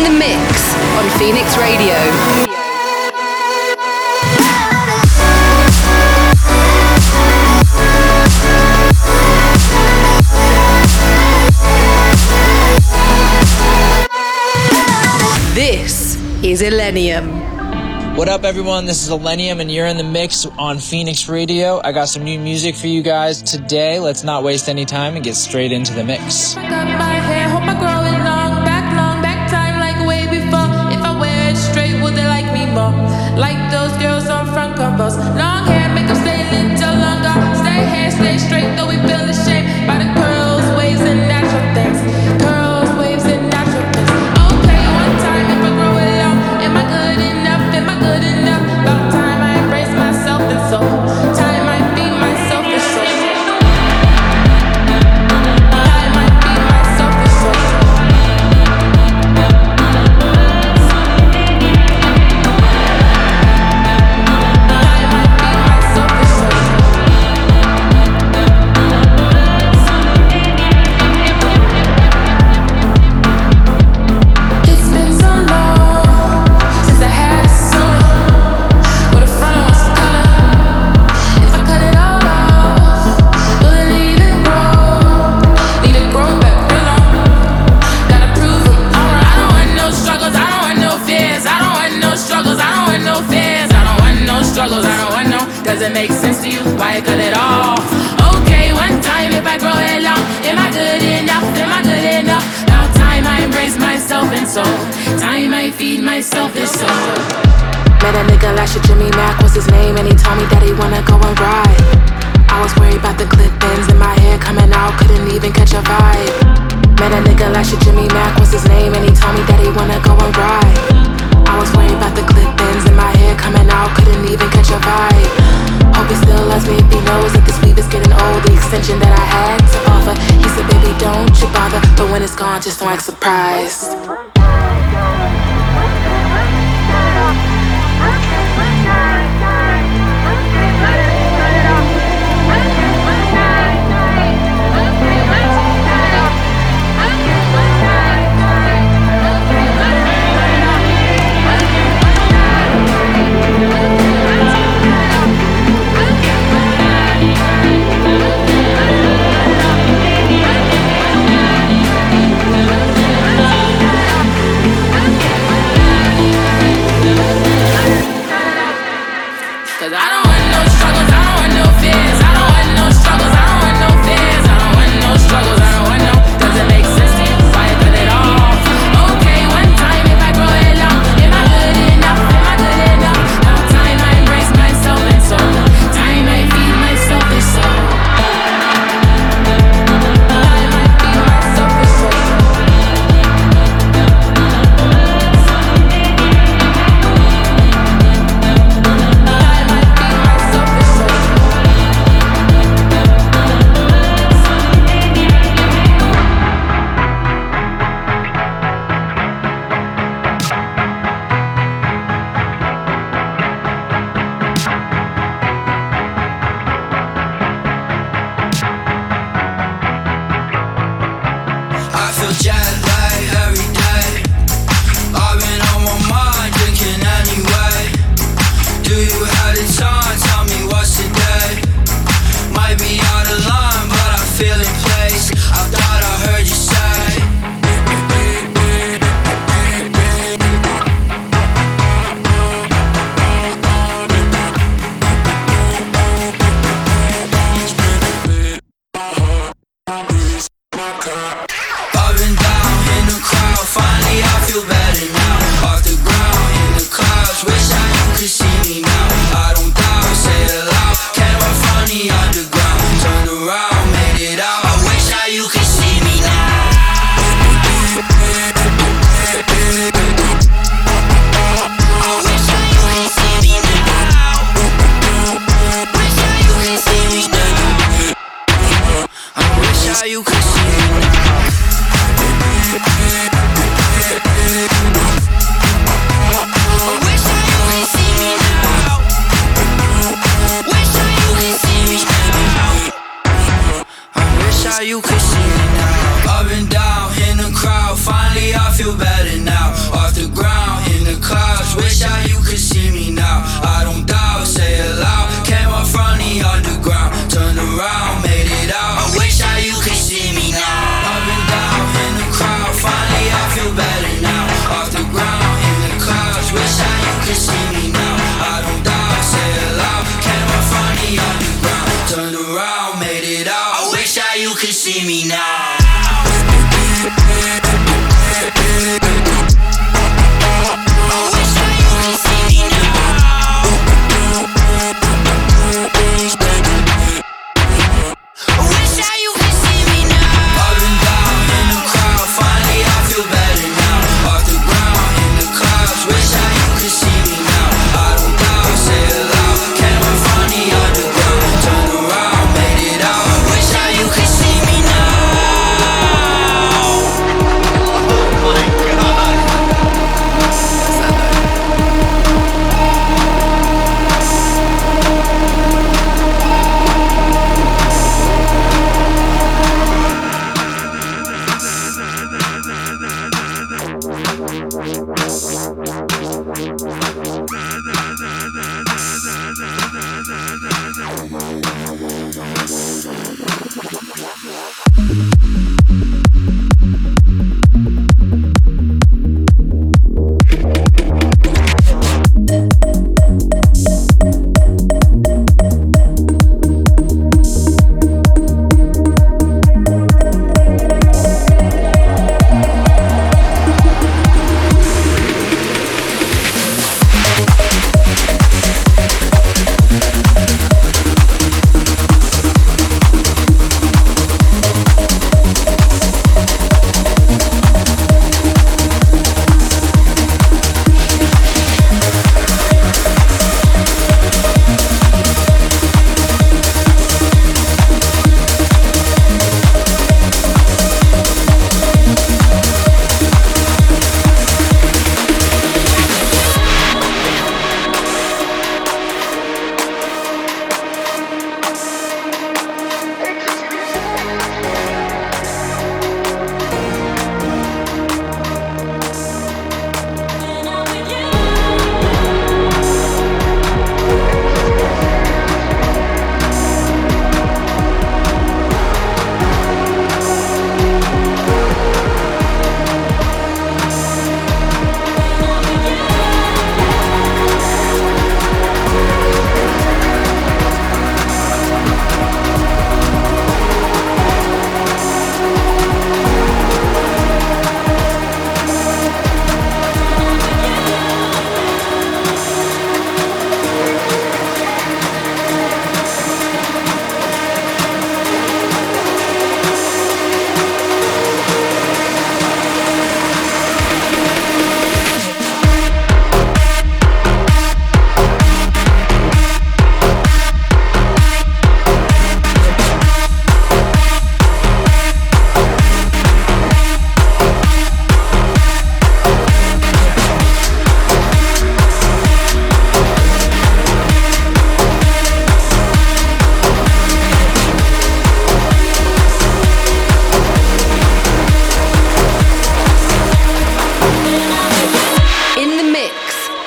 in the mix on Phoenix Radio. This is Illenium. What up, everyone? This is Illenium, and you're in the mix on Phoenix Radio. I got some new music for you guys today. Let's not waste any time and get straight into the mix. Long hair, make them stay a little longer. Stay hair, stay straight, though we feel the shame.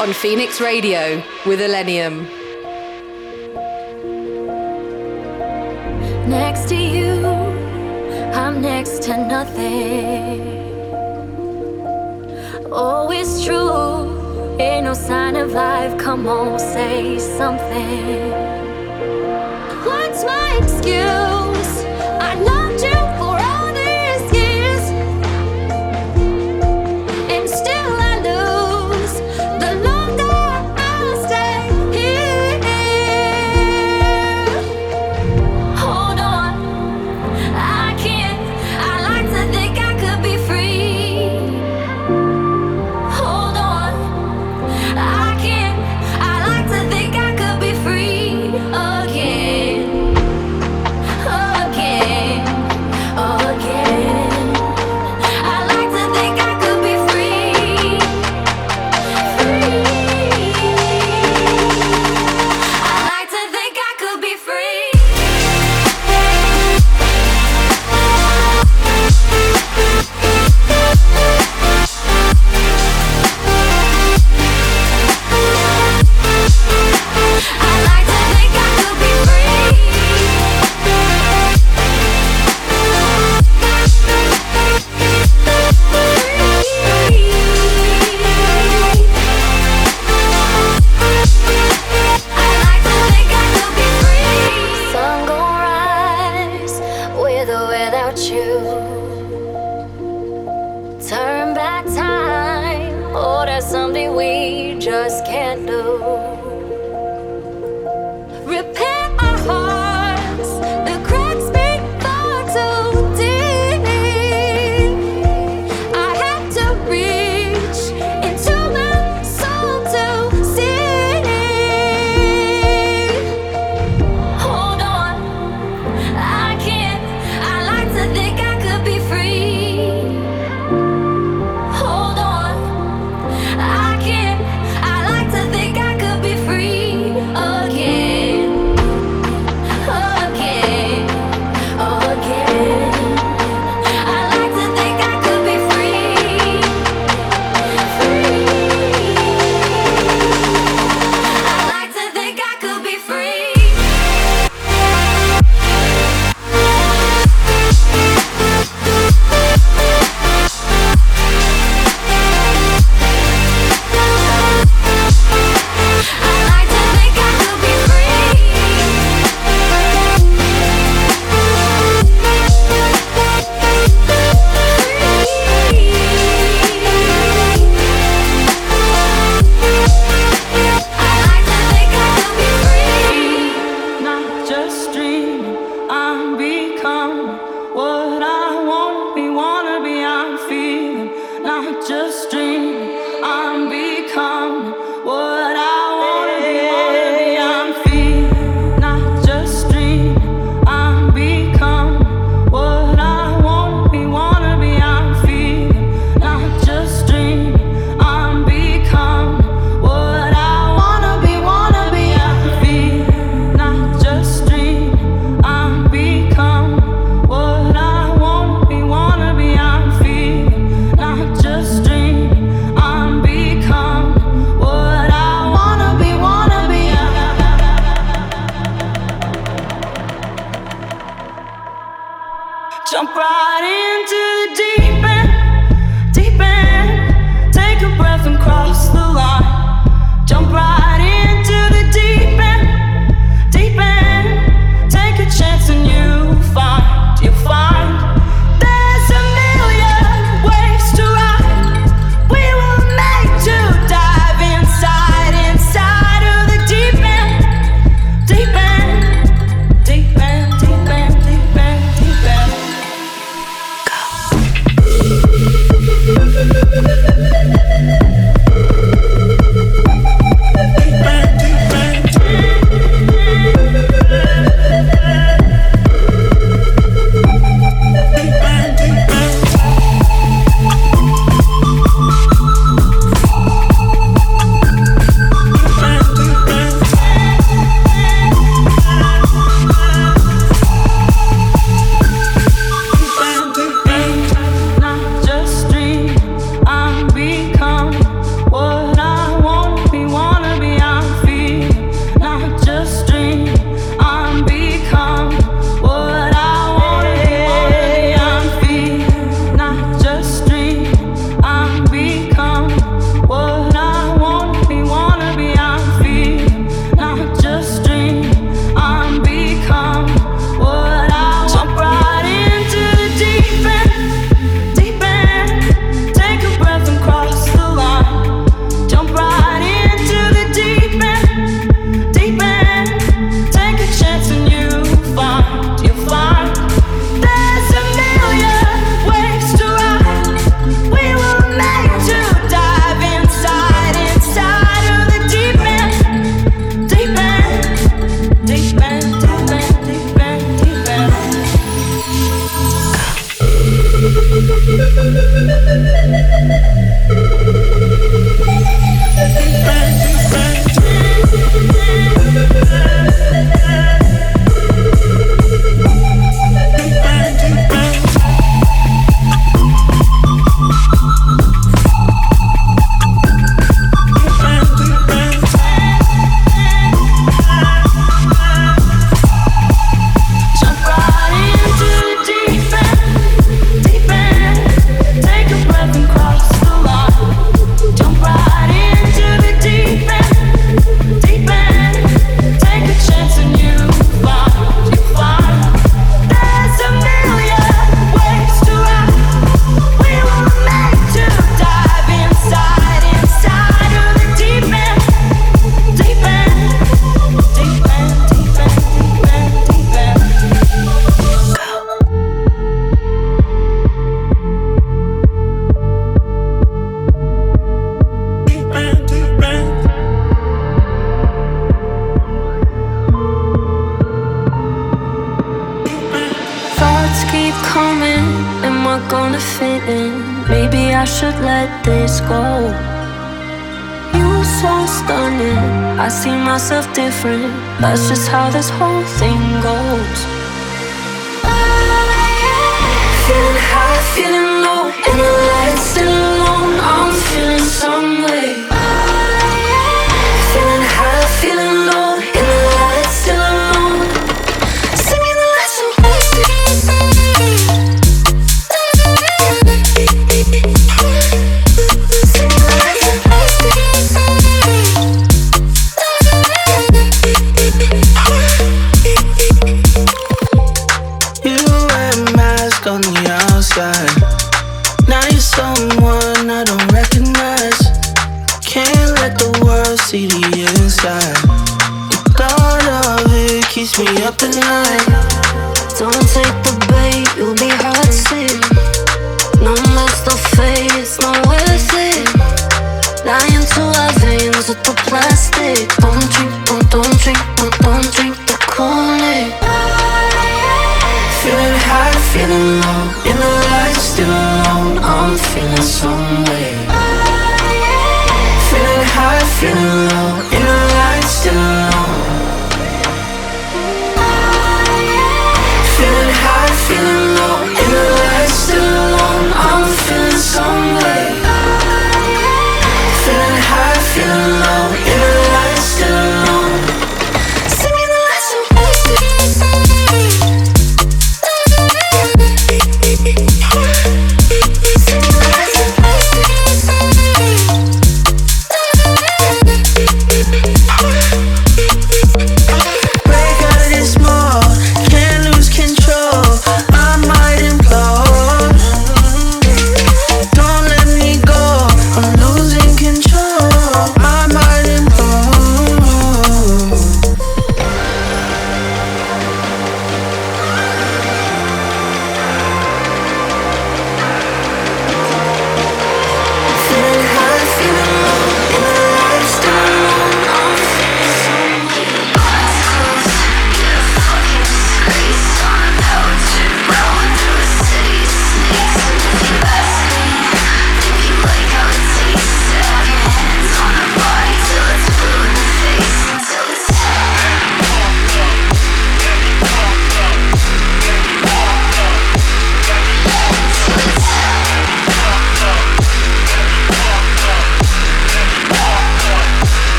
on Phoenix Radio with Illenium. Next to you, I'm next to nothing. True, ain't no sign of life. Come on, say something. What's my excuse?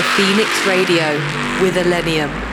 To Phoenix Radio with Illenium.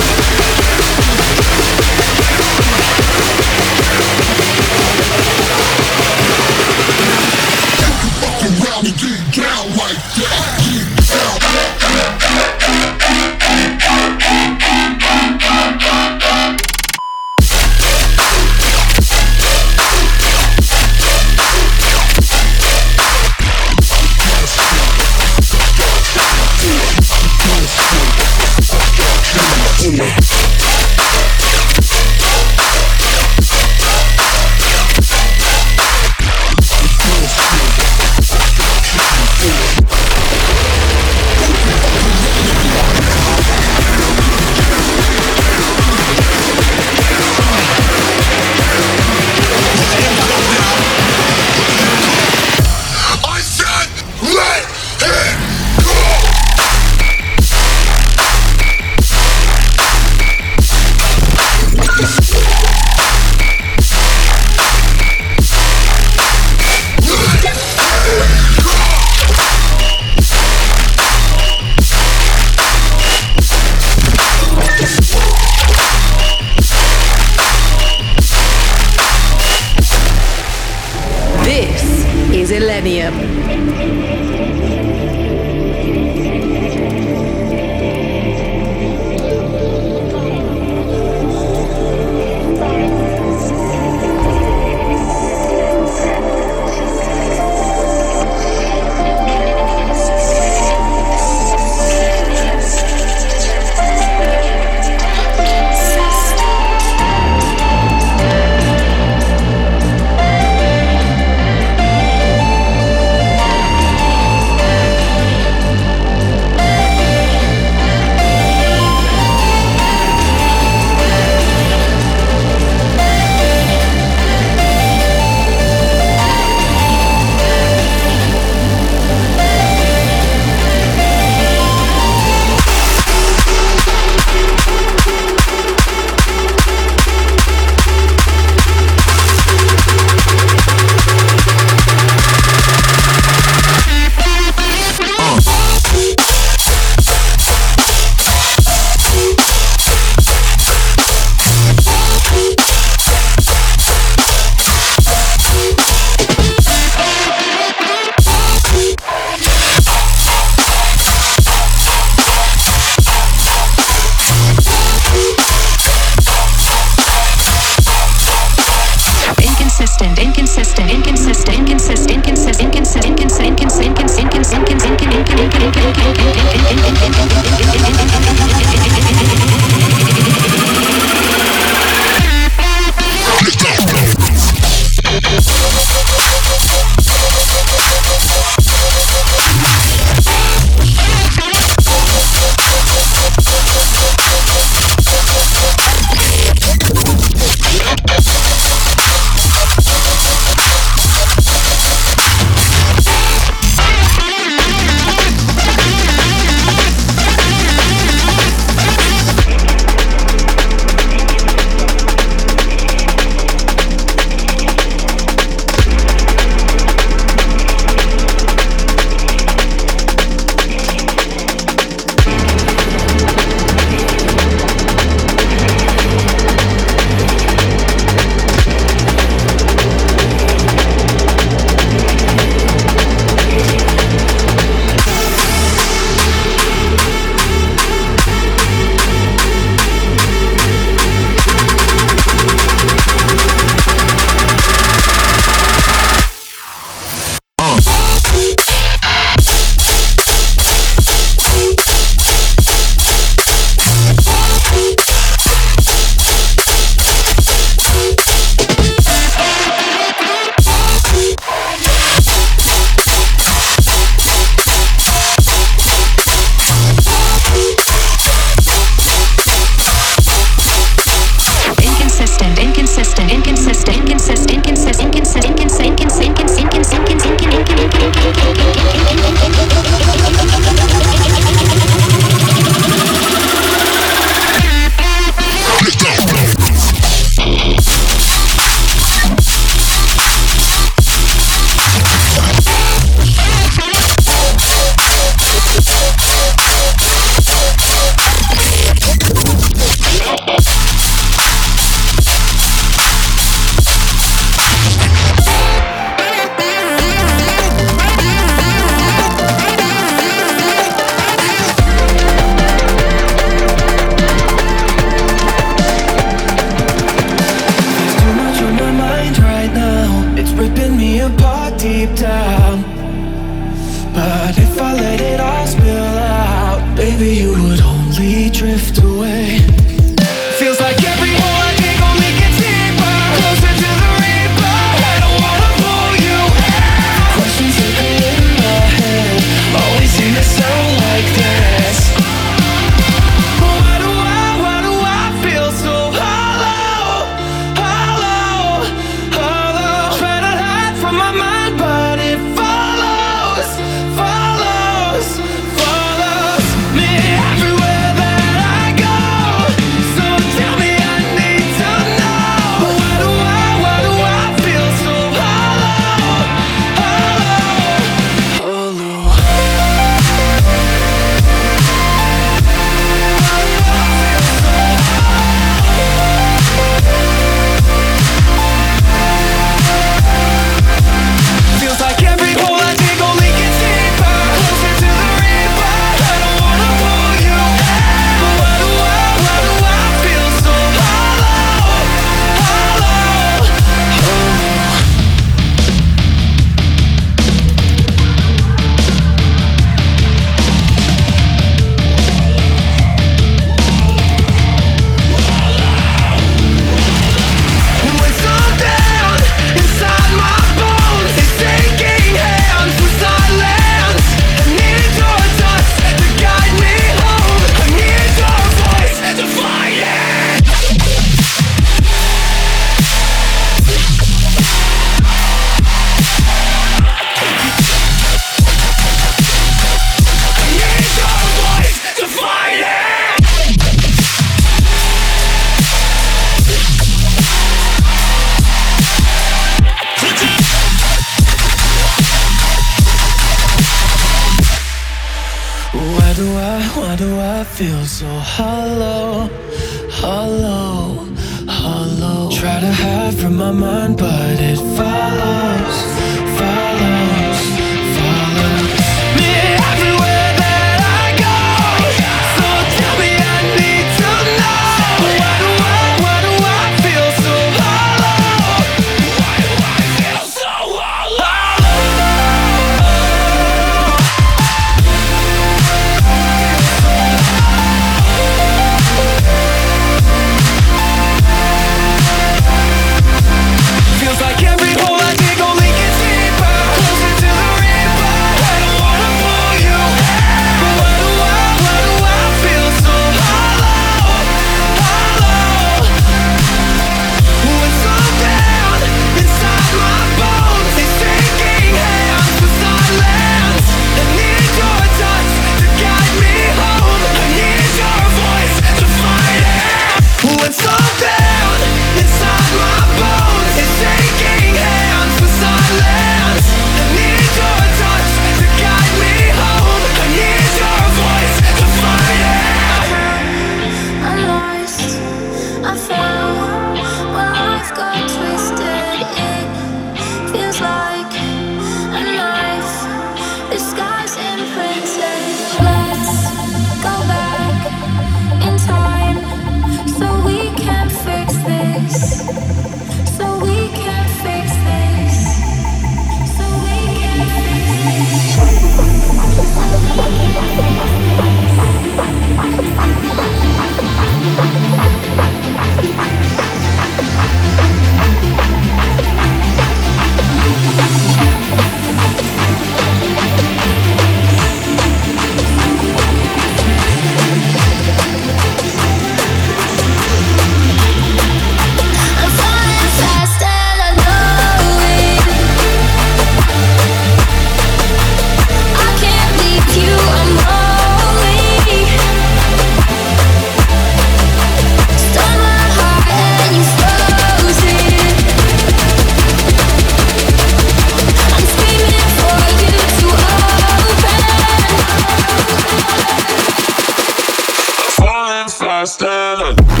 Fast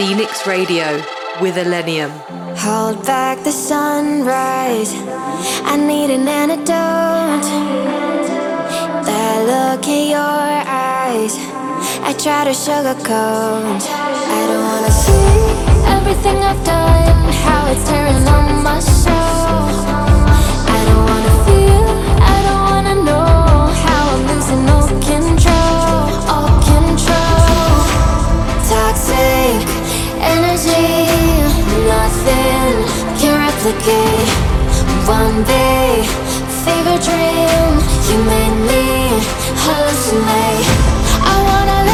Phoenix Radio with Illenium. Hold back the sunrise. I need an antidote. That look in your eyes. I try to sugarcoat. I don't wanna see everything I've done, how it's tearing on my soul. I don't wanna feel, I don't wanna know how I'm losing all control, all control. Toxic energy Nothing can replicate. One day, fever dream You made me hallucinate. I wanna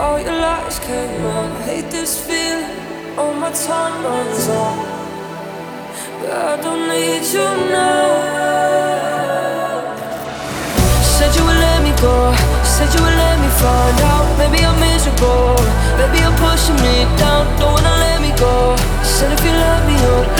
all your lies came out. I hate this feeling, all my time runs out. But I don't need you now. Said you would let me go, said you would let me find out. Maybe I'm miserable, maybe you're pushing me down. Don't wanna let me go. Said if you love me, you'll.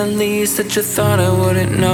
The least that you thought I wouldn't notice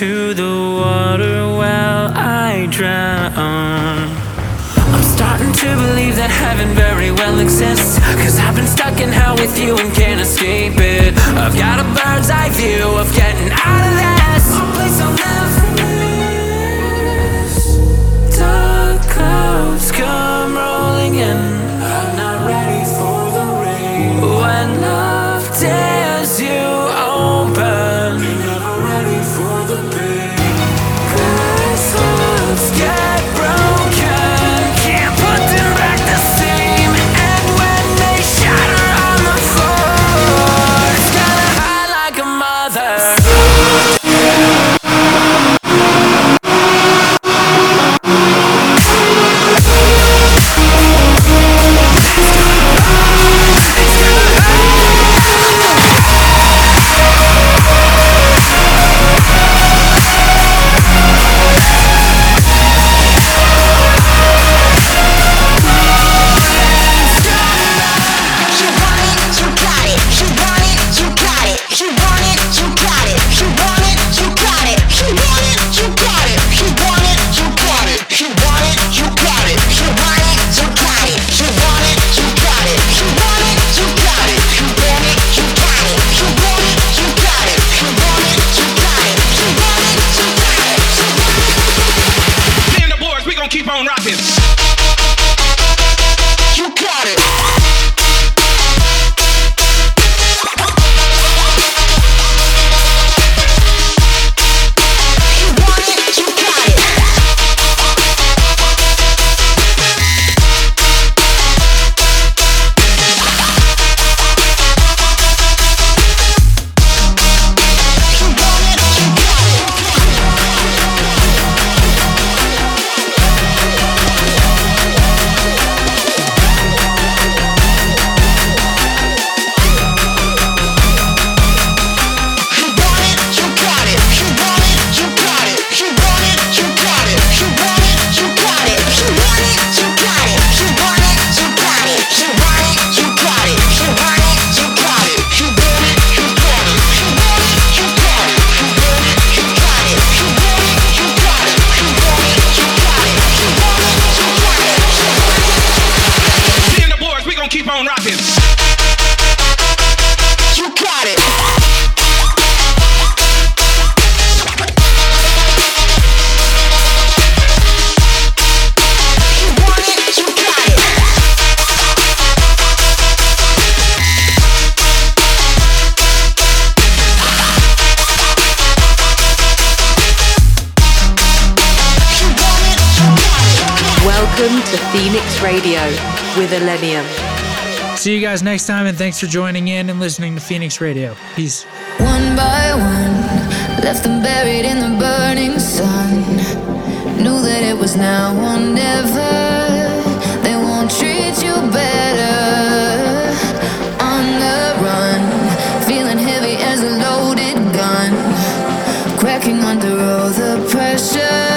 to the water while I drown. I'm starting to believe that heaven very well exists. Cause I've been stuck in hell with you and can't Radio with Illenium. See you guys next time, and thanks for joining in and listening to Phoenix Radio. Peace. One by one, left them buried in the burning sun. Knew that it was now or never. They won't treat you better. On the run, feeling heavy as a loaded gun, cracking under all the pressure.